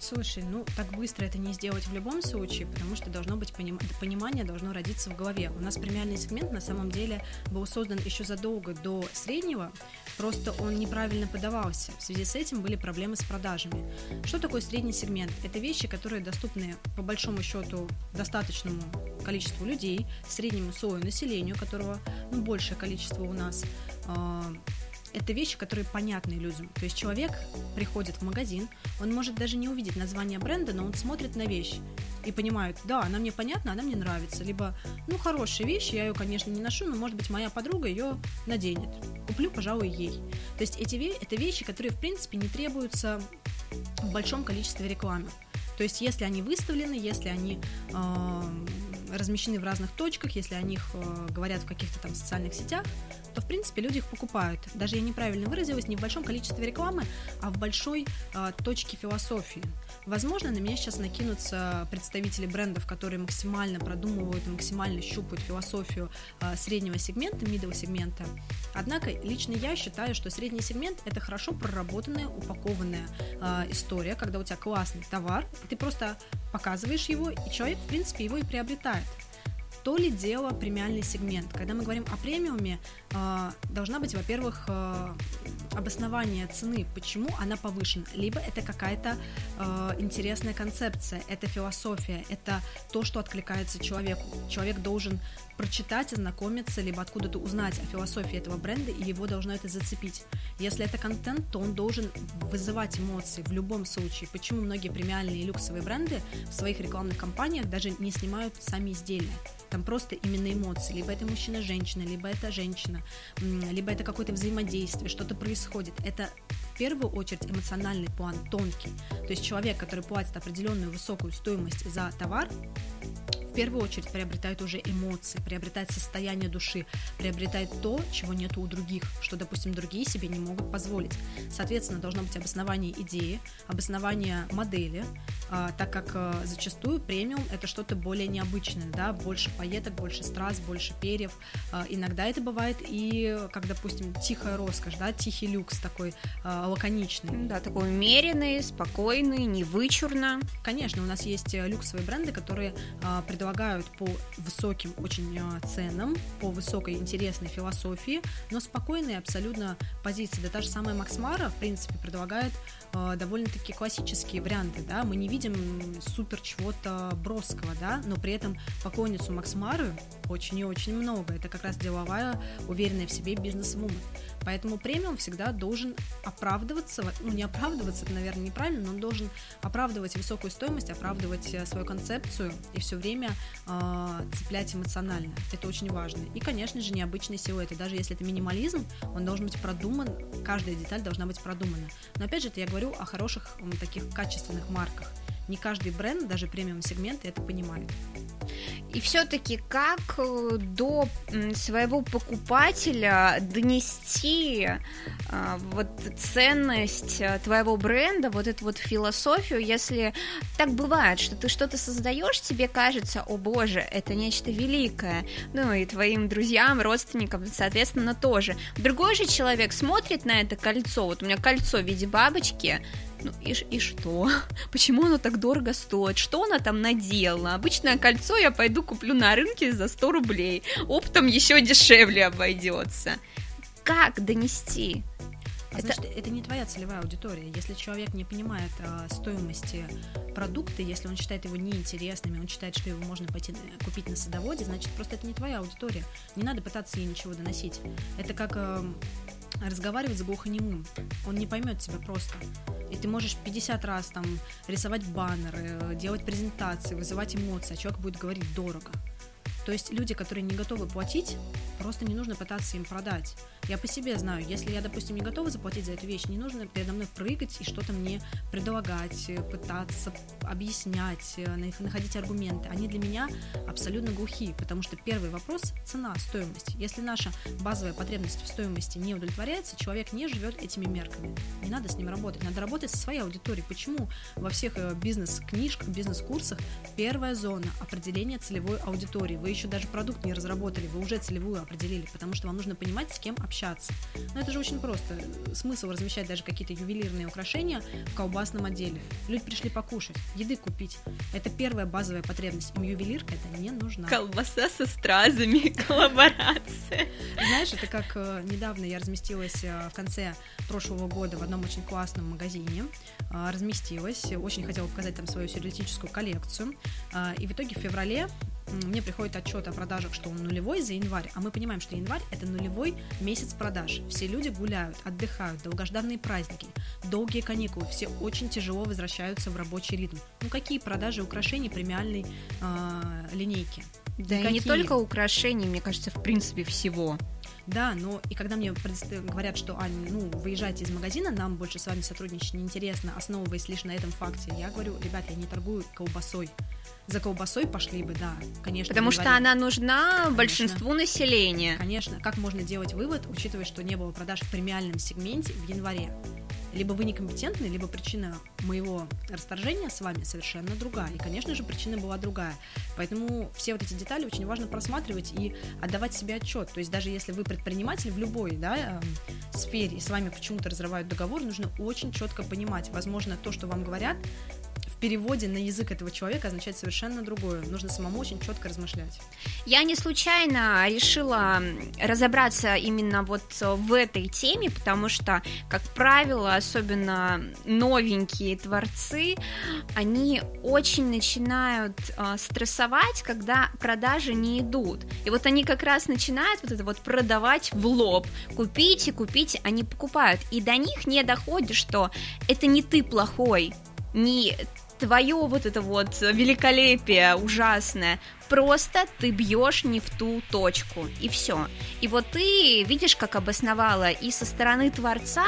Speaker 2: Слушай, ну так быстро это не сделать в любом случае, потому что должно быть поним... понимание, должно родиться в голове. У нас премиальный сегмент на самом деле был создан еще задолго до среднего, просто он неправильно подавался. В связи с этим были проблемы с продажами. Что такое средний сегмент? Это вещи, которые доступны по большому счету достаточному количеству людей, среднему слою населения, которого ну, большее количество у нас а, это вещи, которые понятны людям. То есть человек приходит в магазин, он может даже не увидеть название бренда, но он смотрит на вещь и понимает, да, она мне понятна, она мне нравится. Либо, ну, хорошая вещь, я ее, конечно, не ношу, но, может быть, моя подруга ее наденет. Куплю, пожалуй, ей. То есть эти это вещи, которые, в принципе, не требуются в большом количестве рекламы. То есть, если они выставлены, если они э, размещены в разных точках, если о них э, говорят в каких-то там социальных сетях, то, в принципе, люди их покупают. Даже я неправильно выразилась, не в большом количестве рекламы, а в большой э, точке философии. Возможно, на меня сейчас накинутся представители брендов, которые максимально продумывают максимально щупают философию э, среднего сегмента, middle сегмента. Однако, лично я считаю, что средний сегмент – это хорошо проработанная, упакованная э, история, когда у тебя классный товар, ты просто показываешь его, и человек, в принципе, его и приобретает то ли дело премиальный сегмент. Когда мы говорим о премиуме, э, должна быть, во-первых, э, обоснование цены, почему она повышена. Либо это какая-то э, интересная концепция, это философия, это то, что откликается человеку. Человек должен прочитать, ознакомиться, либо откуда-то узнать о философии этого бренда, и его должно это зацепить. Если это контент, то он должен вызывать эмоции в любом случае. Почему многие премиальные и люксовые бренды в своих рекламных кампаниях даже не снимают сами изделия? Там просто именно эмоции. Либо это мужчина-женщина, либо это женщина, либо это какое-то взаимодействие, что-то происходит. Это в первую очередь эмоциональный план, тонкий. То есть человек, который платит определенную высокую стоимость за товар, в первую очередь приобретает уже эмоции, приобретает состояние души, приобретает то, чего нет у других, что, допустим, другие себе не могут позволить. Соответственно, должно быть обоснование идеи, обоснование модели, так как а, зачастую премиум это что-то более необычное, да, больше пайеток, больше страз, больше перьев. А, иногда это бывает и, как, допустим, тихая роскошь, да, тихий люкс такой лаконичный.
Speaker 1: Да, такой умеренный, спокойный, невычурно.
Speaker 2: Конечно, у нас есть э, люксовые бренды, которые предлагают по высоким очень ценам, по высокой интересной философии, но спокойные абсолютно позиции. Да та же самая Максмара, в принципе, предлагает довольно-таки классические варианты, да, мы не видим видим супер чего-то броского, да, но при этом поклонницу Максмары очень и очень много. Это как раз деловая, уверенная в себе бизнес-вумен. Поэтому премиум всегда должен оправдываться, ну не оправдываться, это, наверное, неправильно, но он должен оправдывать высокую стоимость, оправдывать э, свою концепцию и все время э, цеплять эмоционально. Это очень важно. И, конечно же, необычные силуэты. Даже если это минимализм, он должен быть продуман, каждая деталь должна быть продумана. Но опять же, это я говорю о хороших таких качественных марках. Не каждый бренд, даже премиум сегмент, это понимает.
Speaker 1: И все-таки как э, до своего покупателя донести э, вот ценность э, твоего бренда, вот эту вот философию, если так бывает, что ты что-то создаешь, тебе кажется, о боже, это нечто великое, ну и твоим друзьям, родственникам, соответственно, тоже. Другой же человек смотрит на это кольцо, вот у меня кольцо в виде бабочки, ну и, и что? [LAUGHS] Почему оно так дорого стоит? Что она там надела? Обычное кольцо я пойду куплю на рынке за 100 рублей. Оптом еще дешевле обойдется. Как донести?
Speaker 2: А это... значит, это не твоя целевая аудитория. Если человек не понимает а, стоимости продукта, если он считает его неинтересными, он считает, что его можно пойти купить на садоводе, значит, просто это не твоя аудитория. Не надо пытаться ей ничего доносить. Это как э, разговаривать с глухонемым. Он не поймет тебя просто. И ты можешь 50 раз там рисовать баннеры, делать презентации, вызывать эмоции, а человек будет говорить дорого. То есть люди, которые не готовы платить, просто не нужно пытаться им продать. Я по себе знаю, если я, допустим, не готова заплатить за эту вещь, не нужно передо мной прыгать и что-то мне предлагать, э, пытаться объяснять, э, находить аргументы. Они для меня абсолютно глухие, потому что первый вопрос – цена, стоимость. Если наша базовая потребность в стоимости не удовлетворяется, человек не живет этими мерками. Не надо с ним работать, надо работать со своей аудиторией. Почему во всех э, бизнес-книжках, бизнес-курсах первая зона – определение целевой аудитории. Вы еще даже продукт не разработали, вы уже целевую определили, потому что вам нужно понимать, с кем общаться. Но это же очень просто. Смысл размещать даже какие-то ювелирные украшения в колбасном отделе. Люди пришли покушать, еды купить. Это первая базовая потребность. Им ювелирка это не нужна.
Speaker 1: Колбаса со стразами, [LAUGHS] коллаборация.
Speaker 2: Знаешь, это как э, недавно я разместилась э, в конце прошлого года в одном очень классном магазине. Э, разместилась, очень хотела показать там свою сюрреалистическую коллекцию. И в итоге в феврале мне приходит отчет о продажах, что он нулевой за январь, а мы понимаем, что январь это нулевой месяц продаж. Все люди гуляют, отдыхают, долгожданные праздники, долгие каникулы, все очень тяжело возвращаются в рабочий ритм. Ну какие продажи украшений премиальной э, линейки?
Speaker 1: Да Никакие. и не только украшений, мне кажется, в принципе всего.
Speaker 2: Да, но и когда мне говорят, что, Ань, ну, выезжайте из магазина, нам больше с вами сотрудничать неинтересно, основываясь лишь на этом факте, я говорю, ребят, я не торгую колбасой, за колбасой пошли бы, да, конечно.
Speaker 1: Потому что она нужна конечно. большинству населения.
Speaker 2: Конечно. Как можно делать вывод, учитывая, что не было продаж в премиальном сегменте в январе? Либо вы некомпетентны, либо причина моего расторжения с вами совершенно другая. И, конечно же, причина была другая. Поэтому все вот эти детали очень важно просматривать и отдавать себе отчет. То есть даже если вы предприниматель в любой да, эм, сфере и с вами почему-то разрывают договор, нужно очень четко понимать, возможно, то, что вам говорят, переводе на язык этого человека означает совершенно другое. Нужно самому очень четко размышлять.
Speaker 1: Я не случайно решила разобраться именно вот в этой теме, потому что, как правило, особенно новенькие творцы, они очень начинают э, стрессовать, когда продажи не идут. И вот они как раз начинают вот это вот продавать в лоб. Купите, купите, они покупают. И до них не доходит, что это не ты плохой, не твое вот это вот великолепие ужасное, просто ты бьешь не в ту точку, и все. И вот ты видишь, как обосновала и со стороны творца,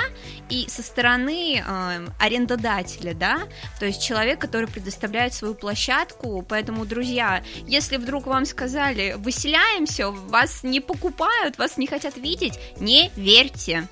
Speaker 1: и со стороны э, арендодателя, да, то есть человек, который предоставляет свою площадку, поэтому, друзья, если вдруг вам сказали, выселяемся, вас не покупают, вас не хотят видеть, не верьте.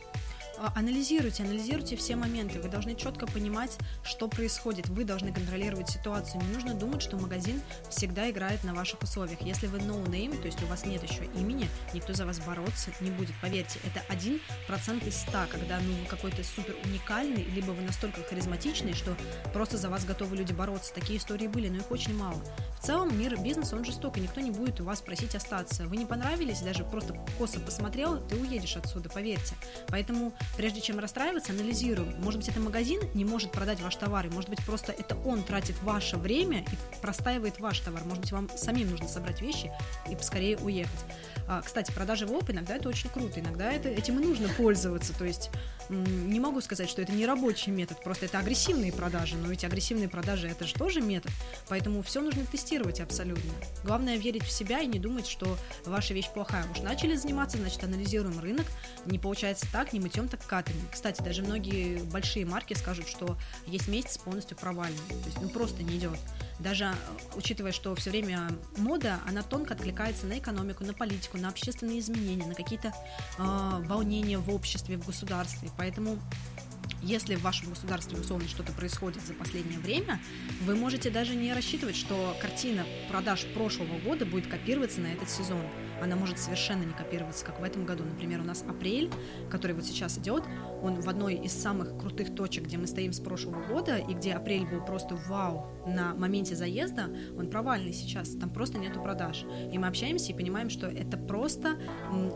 Speaker 2: А, анализируйте, анализируйте все моменты. Вы должны четко понимать, что происходит. Вы должны контролировать ситуацию. Не нужно думать, что магазин всегда играет на ваших условиях. Если вы no name, то есть у вас нет еще имени, никто за вас бороться не будет. Поверьте, это один процент из ста, когда ну, вы какой-то супер уникальный, либо вы настолько харизматичный, что просто за вас готовы люди бороться. Такие истории были, но их очень мало. В целом мир бизнеса, он жесток, и никто не будет у вас просить остаться. Вы не понравились, даже просто косо посмотрел, ты уедешь отсюда, поверьте. Поэтому прежде чем расстраиваться, анализируем. Может быть, это магазин не может продать ваш товар, и может быть, просто это он тратит ваше время и простаивает ваш товар. Может быть, вам самим нужно собрать вещи и поскорее уехать. А, кстати, продажи в ОП иногда это очень круто, иногда это, этим и нужно пользоваться. То есть не могу сказать, что это не рабочий метод, просто это агрессивные продажи, но ведь агрессивные продажи это же тоже метод, поэтому все нужно тестировать абсолютно. Главное верить в себя и не думать, что ваша вещь плохая. Уж начали заниматься, значит анализируем рынок, не получается так, не мытьем, так катаем. Кстати, даже многие большие марки скажут, что есть месяц полностью провальный, то есть ну просто не идет. Даже э, учитывая, что все время мода, она тонко откликается на экономику, на политику, на общественные изменения, на какие-то э, волнения в обществе, в государстве. Поэтому Если в вашем государстве условно что-то происходит за последнее время, вы можете даже не рассчитывать, что картина продаж прошлого года будет копироваться на этот сезон. Она может совершенно не копироваться, как в этом году. Например, у нас апрель, который вот сейчас идет, он в одной из самых крутых точек, где мы стоим с прошлого года, и где апрель был просто вау на моменте заезда, он провальный сейчас, там просто нету продаж. И мы общаемся и понимаем, что это просто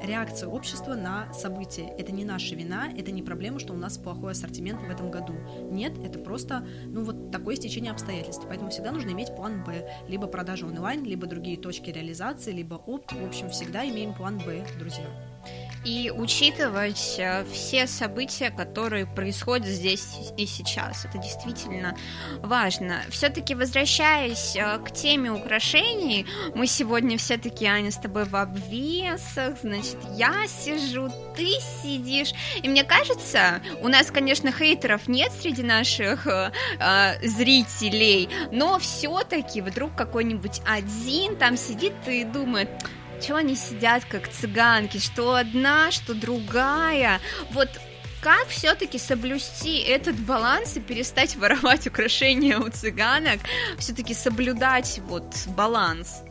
Speaker 2: реакция общества на события. Это не наша вина, это не проблема, что у нас плохой ассортимент в этом году. Нет, это просто, ну вот такое стечение обстоятельств. Поэтому всегда нужно иметь план Б. Либо продажа онлайн, либо другие точки реализации, либо опт. В общем, всегда имеем план Б, друзья
Speaker 1: и учитывать э, все события, которые происходят здесь и сейчас. Это действительно важно. Все-таки возвращаясь э, к теме украшений, мы сегодня все-таки, Аня, с тобой в обвесах, значит, я сижу, ты сидишь. И мне кажется, у нас, конечно, хейтеров нет среди наших э, э зрителей, но все-таки вдруг какой-нибудь один там сидит и думает, чего они сидят как цыганки, что одна, что другая. Вот как все-таки соблюсти этот баланс и перестать воровать украшения у цыганок, все-таки соблюдать вот баланс?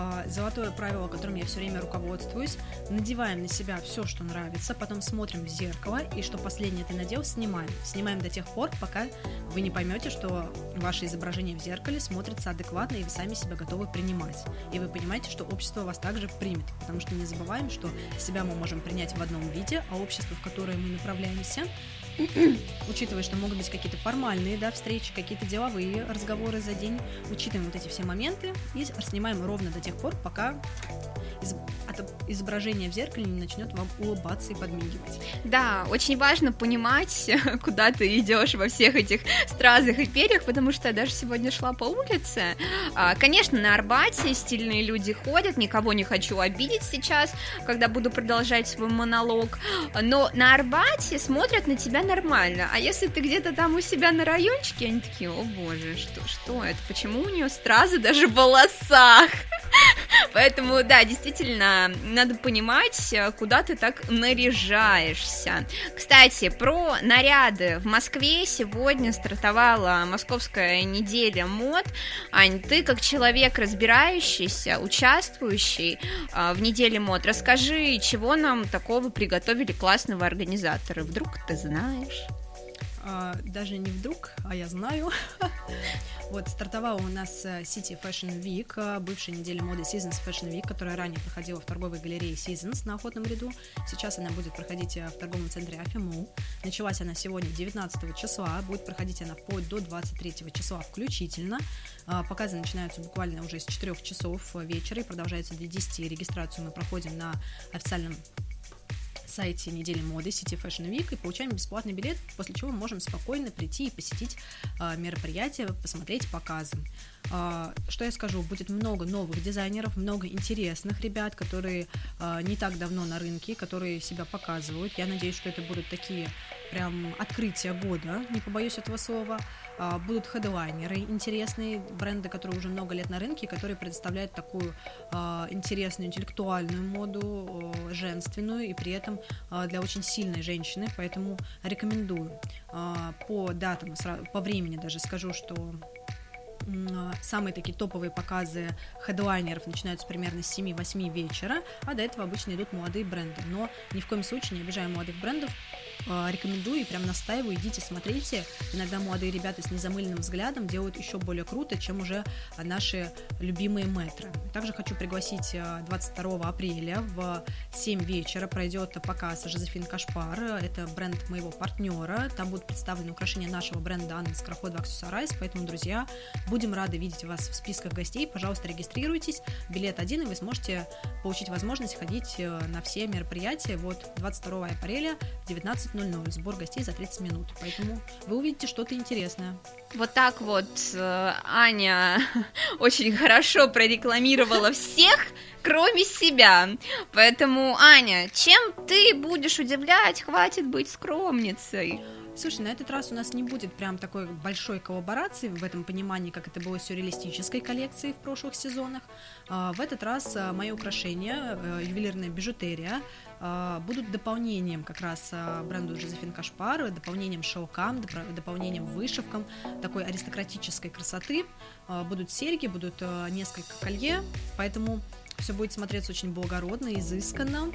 Speaker 2: А, золотое правило, которым я все время руководствуюсь. Надеваем на себя все, что нравится, потом смотрим в зеркало, и что последнее ты надел, снимаем. Снимаем до тех пор, пока вы не поймете, что ваше изображение в зеркале смотрится адекватно, и вы сами себя готовы принимать. И вы понимаете, что общество вас также примет, потому что не забываем, что себя мы можем принять в одном виде, а общество, в которое мы направляемся, [CLEARS THROAT] учитывая, что могут быть какие-то формальные да, встречи, какие-то деловые разговоры за день, учитываем вот эти все моменты и снимаем ровно до тех пор, пока из, от изображения в зеркале не начнет вам улыбаться и подмигивать.
Speaker 1: Да, очень важно понимать, [LAUGHS] куда ты идешь во всех этих стразах и перьях, потому что я даже сегодня шла по улице. А, конечно, на Арбате стильные люди ходят, никого не хочу обидеть сейчас, когда буду продолжать свой монолог, но на Арбате смотрят на тебя нормально, а если ты где-то там у себя на райончике, они такие, о боже, что, что это, почему у нее стразы даже в волосах? Поэтому, да, действительно, надо понимать, куда ты так наряжаешься. Кстати, про наряды. В Москве сегодня стартовала московская неделя мод. Ань, ты как человек, разбирающийся, участвующий а, в неделе мод, расскажи, чего нам такого приготовили классного организаторы. Вдруг ты знаешь?
Speaker 2: А, даже не вдруг, а я знаю. [LAUGHS] вот, стартовала у нас э, City Fashion Week, э, бывшая неделя моды Seasons Fashion Week, которая ранее проходила в торговой галерее Seasons на Охотном ряду. Сейчас она будет проходить э, в торговом центре Афиму. Началась она сегодня 19 числа, будет проходить она вплоть до 23 числа включительно. А, показы начинаются буквально уже с 4 часов вечера и продолжаются до 10. Регистрацию мы проходим на официальном сайте недели моды City Fashion Week и получаем бесплатный билет, после чего мы можем спокойно прийти и посетить э, мероприятие, посмотреть показы. Э, что я скажу, будет много новых дизайнеров, много интересных ребят, которые э, не так давно на рынке, которые себя показывают. Я надеюсь, что это будут такие прям открытия года, не побоюсь этого слова. А, будут хедлайнеры интересные, бренды, которые уже много лет на рынке, которые предоставляют такую а, интересную интеллектуальную моду, женственную и при этом а, для очень сильной женщины, поэтому рекомендую. По датам, по времени даже скажу, что самые такие топовые показы хедлайнеров начинаются примерно с 7-8 вечера, а до этого обычно идут молодые бренды. Но ни в коем случае не обижаем молодых брендов, а, рекомендую и прям настаиваю, идите, смотрите. Иногда молодые ребята с незамыленным взглядом делают еще более круто, чем уже наши любимые метры. Также хочу пригласить 22 а, апреля в 7 вечера пройдет показ Жозефин Кашпар. Это бренд моего партнера. Там будут представлены украшения нашего бренда Анна Скороходова Аксессуарайз. Поэтому, друзья, будем рады видеть вас в списках гостей. Пожалуйста, регистрируйтесь. Билет один, и вы сможете получить возможность ходить э, на все мероприятия. Вот 22 апреля в 19 15.00. Сбор гостей за 30 минут. Поэтому вы увидите что-то интересное.
Speaker 1: Вот так вот э, Аня [LAUGHS] очень хорошо прорекламировала всех, кроме себя. Поэтому, Аня, чем ты будешь удивлять? Хватит быть скромницей.
Speaker 2: Слушай, на этот раз у нас не будет прям такой большой коллаборации в этом понимании, как это было с сюрреалистической коллекцией в прошлых сезонах. А, в этот раз а, мои украшения, э, ювелирная бижутерия, а, будут дополнением как раз бренду Жозефин Кашпар, дополнением шелкам, дополнением вышивкам такой аристократической красоты. Будут серьги, будут несколько колье, поэтому все будет смотреться очень благородно, изысканно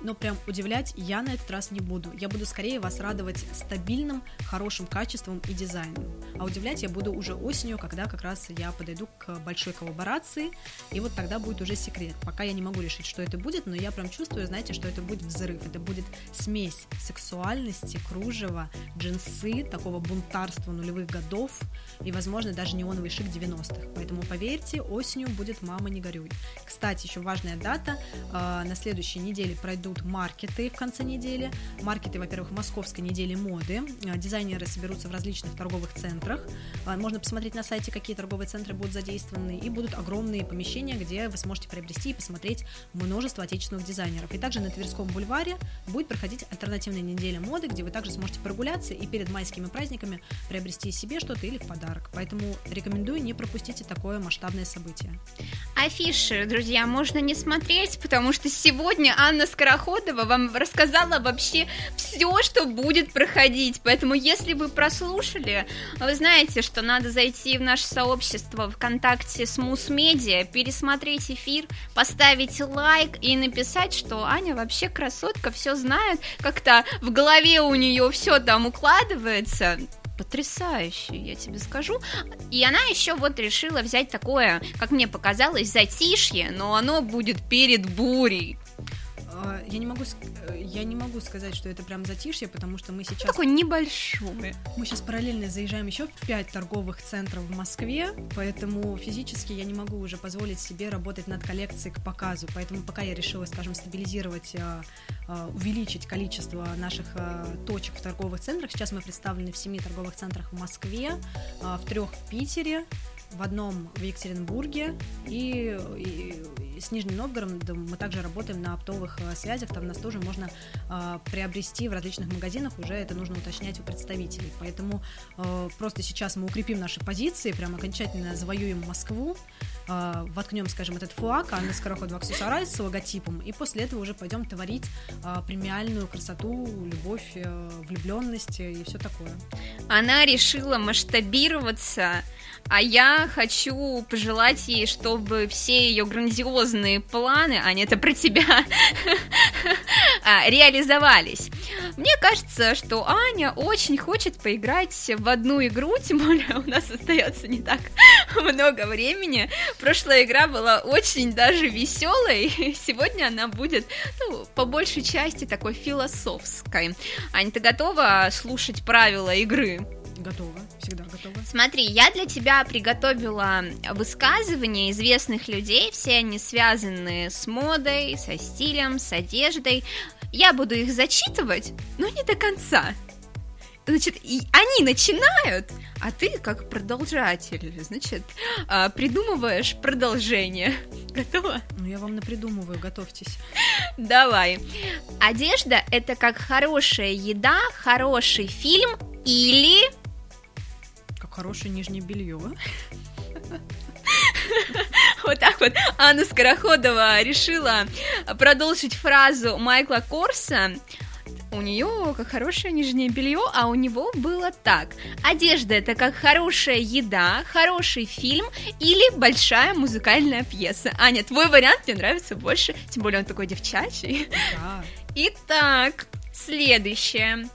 Speaker 2: но прям удивлять я на этот раз не буду. Я буду скорее вас радовать стабильным, хорошим качеством и дизайном. А удивлять я буду уже осенью, когда как раз я подойду к большой коллаборации, и вот тогда будет уже секрет. Пока я не могу решить, что это будет, но я прям чувствую, знаете, что это будет взрыв. Это будет смесь сексуальности, кружева, джинсы, такого бунтарства нулевых годов и, возможно, даже неоновый шик 90-х. Поэтому поверьте, осенью будет «Мама, не горюй». Кстати, еще важная дата. А, на следующей неделе неделе пройдут маркеты в конце недели. Маркеты, во-первых, Московской недели моды. Э, дизайнеры соберутся в различных торговых центрах. Э, можно посмотреть на сайте, какие торговые центры будут задействованы. И будут огромные помещения, где вы сможете приобрести и посмотреть множество отечественных дизайнеров. И также на Тверском бульваре будет проходить альтернативная неделя моды, где вы также сможете прогуляться и перед майскими праздниками приобрести себе что-то или в подарок. Поэтому рекомендую не пропустите такое масштабное событие.
Speaker 1: Афиши, друзья, можно не смотреть, потому что сегодня Анна Скороходова вам рассказала вообще все, что будет проходить. Поэтому, если вы прослушали, вы знаете, что надо зайти в наше сообщество ВКонтакте Смус Медиа, пересмотреть эфир, поставить лайк и написать, что Аня вообще красотка, все знает, как-то в голове у нее все там укладывается потрясающий, я тебе скажу. И она еще вот решила взять такое, как мне показалось, затишье, но оно будет перед бурей.
Speaker 2: А, я не могу, я не могу сказать, что это прям затишье, потому что мы сейчас...
Speaker 1: Такое небольшое.
Speaker 2: Мы сейчас параллельно заезжаем еще в пять торговых центров в Москве, поэтому физически я не могу уже позволить себе работать над коллекцией к показу. Поэтому пока я решила, скажем, стабилизировать, а, а, увеличить количество наших точек в торговых центрах. Сейчас мы представлены в семи торговых центрах в Москве, в трех в Питере, в одном в Екатеринбурге и, и с Нижним Новгородом мы также работаем на оптовых э, связях, там нас тоже можно э, приобрести в различных магазинах, уже это нужно уточнять у представителей. Поэтому э, просто сейчас мы укрепим наши позиции, прям окончательно завоюем Москву, э, воткнем, скажем, этот флаг Анны Скороходова аксессуара с логотипом, и после этого уже пойдем творить э, премиальную красоту, любовь, э, влюбленность и все такое.
Speaker 1: Она решила масштабироваться а я хочу пожелать ей, чтобы все ее грандиозные планы, а не это про тебя, [LAUGHS] а, реализовались. Мне кажется, что Аня очень хочет поиграть в одну игру, [LAUGHS] тем более у нас остается не так много времени. Прошлая игра была очень даже веселой, [LAUGHS] сегодня она будет, ну, по большей части такой философской. Аня, ты готова слушать правила игры?
Speaker 2: Готова, всегда готова.
Speaker 1: Смотри, я для тебя приготовила высказывания известных людей, все они связаны с модой, со стилем, с одеждой. Я буду их зачитывать, но не до конца. Значит, и они начинают, а ты, как продолжатель, значит, а, придумываешь продолжение. [LAUGHS] Готова?
Speaker 2: Ну, я вам напридумываю, готовьтесь.
Speaker 1: Давай. Одежда — это как хорошая еда, хороший фильм или
Speaker 2: хорошее нижнее белье. [LAUGHS]
Speaker 1: Вот так вот Анна Скороходова решила продолжить фразу Майкла Корса. У нее как хорошее нижнее белье, а у него было так. Одежда это как хорошая еда, хороший фильм или большая музыкальная пьеса. Аня, твой вариант мне нравится больше, тем более он такой девчачий. Да. Итак, следующее.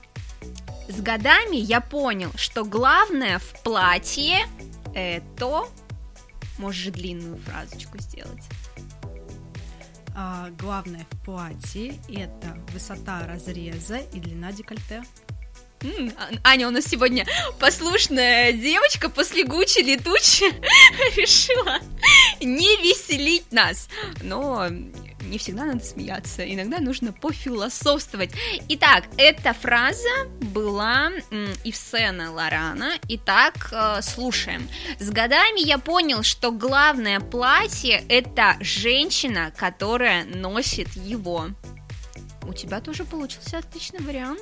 Speaker 1: С годами я понял, что главное в платье это... Можешь длинную фразочку сделать.
Speaker 2: А, главное в платье это высота разреза и длина декольте.
Speaker 1: Аня у нас сегодня послушная девочка после Гуччи летучая [LAUGHS] решила не веселить нас. Но не всегда надо смеяться, иногда нужно пофилософствовать. Итак, эта фраза была Ивсена Лорана. Итак, э, слушаем. С годами я понял, что главное платье – это женщина, которая носит его. У тебя тоже получился отличный вариант.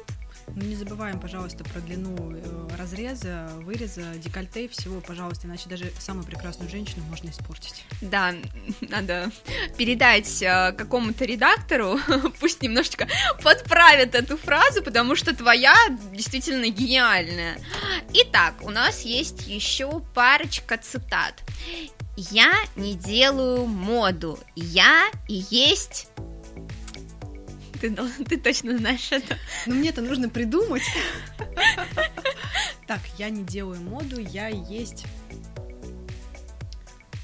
Speaker 2: Ну, не забываем, пожалуйста, про длину э, разреза, выреза, декольте, всего, пожалуйста, иначе даже самую прекрасную женщину можно испортить.
Speaker 1: Да, [LAUGHS] надо передать э, какому-то редактору, [LAUGHS] пусть немножечко подправит эту фразу, потому что твоя действительно гениальная. Итак, у нас есть еще парочка цитат. Я не делаю моду, я и есть ты, ты точно знаешь это.
Speaker 2: Но ну, мне-то нужно придумать. Так, я не делаю моду, я есть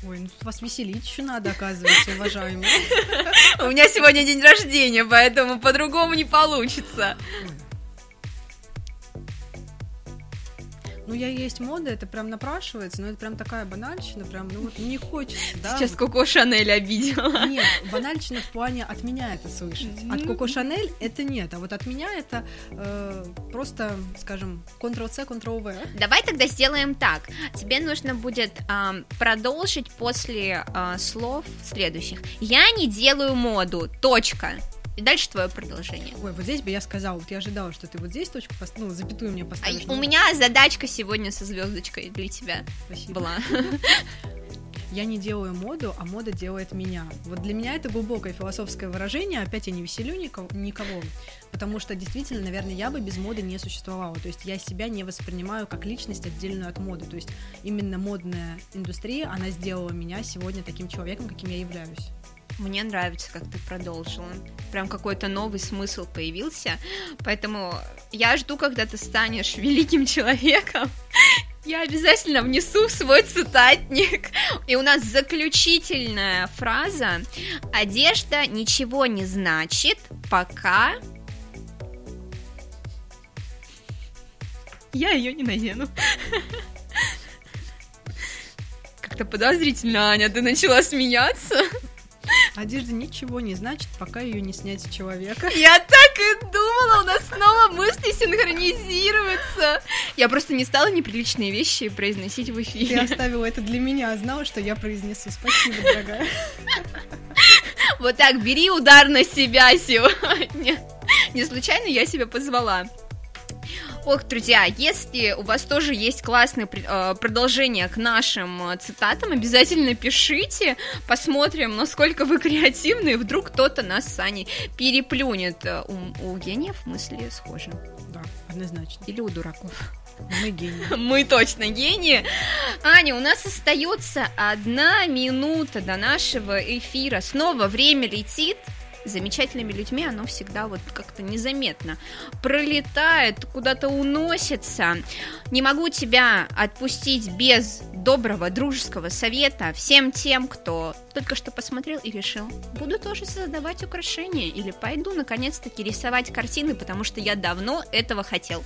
Speaker 2: Ой, ну вас веселить еще надо, оказывается, уважаемые.
Speaker 1: У меня сегодня день рождения, поэтому по-другому не получится.
Speaker 2: Ну, я есть мода, это прям напрашивается, но это прям такая банальщина, прям, ну вот не хочется, да.
Speaker 1: Сейчас Коко Шанель обидела.
Speaker 2: Нет, банальщина в плане от меня это слышать. От Коко Шанель это нет, а вот от меня это э, просто, скажем, Ctrl-C, Ctrl-V.
Speaker 1: Давай тогда сделаем так. Тебе нужно будет э, продолжить после э, слов следующих. Я не делаю моду. Точка. И дальше твое продолжение.
Speaker 2: Ой, вот здесь бы я сказала, вот я ожидала, что ты вот здесь точку, пост... ну, запятую мне поставишь.
Speaker 1: А, у меня задачка сегодня со звездочкой для тебя
Speaker 2: Спасибо.
Speaker 1: была. [LAUGHS]
Speaker 2: Я не делаю моду, а мода делает меня. Вот для меня это глубокое философское выражение. Опять я не веселю никого, потому что действительно, наверное, я бы без моды не существовала. То есть я себя не воспринимаю как личность отдельную от моды. То есть именно модная индустрия, она сделала меня сегодня таким человеком, каким я являюсь.
Speaker 1: Мне нравится, как ты продолжила. Прям какой-то новый смысл появился. Поэтому я жду, когда ты станешь [LAUGHS] великим человеком. Я обязательно внесу в свой цитатник. И у нас заключительная фраза. Одежда ничего не значит, пока... Я ее не надену. [LAUGHS] Как-то подозрительно, Аня, ты начала смеяться.
Speaker 2: Одежда ничего не значит, пока ее не снять с человека.
Speaker 1: Я так и думала, у нас снова мысли синхронизируются. Я просто не стала неприличные вещи произносить в эфире.
Speaker 2: Ты оставила это для меня, а знала, что я произнесу. Спасибо, дорогая.
Speaker 1: Вот так, бери удар на себя сегодня. Не случайно я себя позвала. Ох, друзья, если у вас тоже есть классное э, продолжение к нашим э, цитатам, обязательно пишите, посмотрим, насколько вы креативны, вдруг кто-то нас с Аней переплюнет. Э, у, у гениев мысли схожи.
Speaker 2: Да, однозначно.
Speaker 1: Или у дураков.
Speaker 2: Мы гении. [LAUGHS]
Speaker 1: Мы точно гении. Аня, у нас остается одна минута до нашего эфира. Снова время летит замечательными людьми оно всегда вот как-то незаметно пролетает, куда-то уносится. Не могу тебя отпустить без доброго дружеского совета всем тем, кто только что посмотрел и решил, буду тоже создавать украшения или пойду наконец-таки рисовать картины, потому что я давно этого хотел.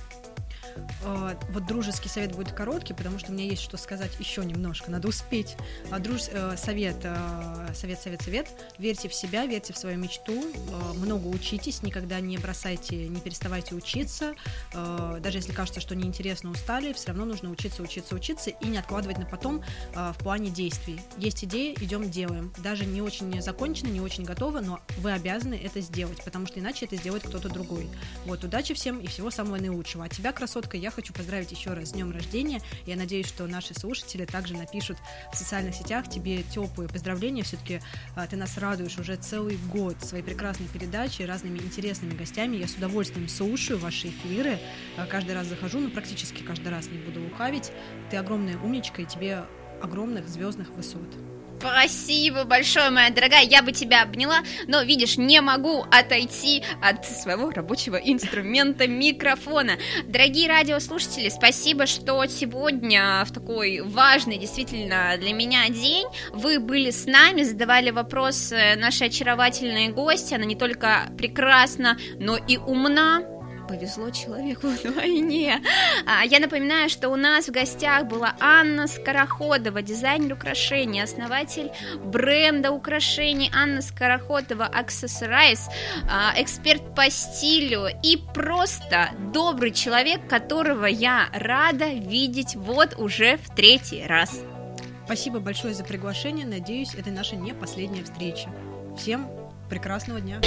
Speaker 2: А, вот дружеский совет будет короткий, потому что у меня есть что сказать еще немножко. Надо успеть. А, друж... Э, совет, э, совет, совет, совет. Верьте в себя, верьте в свою мечту. Э, много учитесь, никогда не бросайте, не переставайте учиться. Даже если кажется, что неинтересно, устали, все равно нужно учиться, учиться, учиться и не откладывать на потом в плане действий. Есть идея, идем, делаем. Даже не очень закончено, не очень готово, но вы обязаны это сделать, потому что иначе это сделает кто-то другой. Вот, удачи всем и всего самого наилучшего. А тебя, красотка, я хочу поздравить еще раз с днем рождения. Я надеюсь, что наши слушатели также напишут в социальных сетях тебе теплые поздравления. Все-таки а, ты нас радуешь уже целый год своей прекрасной передачей, разными интересными гостями. Я с удовольствием слушаю ваши эфиры. А, каждый раз захожу, ну практически каждый раз не буду ухавить. Ты огромная умничка, и тебе огромных звездных высот.
Speaker 1: Спасибо большое, моя дорогая, я бы тебя обняла, но, видишь, не могу отойти от своего рабочего инструмента микрофона. Дорогие радиослушатели, спасибо, что сегодня в такой важный действительно для меня день. Вы были с нами, задавали вопросы нашей очаровательной гости, она не только прекрасна, но и умна, повезло человеку [LAUGHS] вдвойне. А, я напоминаю, что у нас в гостях была Анна Скороходова, дизайнер украшений, основатель бренда украшений Анна Скороходова Accessorize, а, эксперт по стилю и просто добрый человек, которого я рада видеть вот уже в третий раз.
Speaker 2: Спасибо большое за приглашение. Надеюсь, это наша не последняя встреча. Всем прекрасного дня.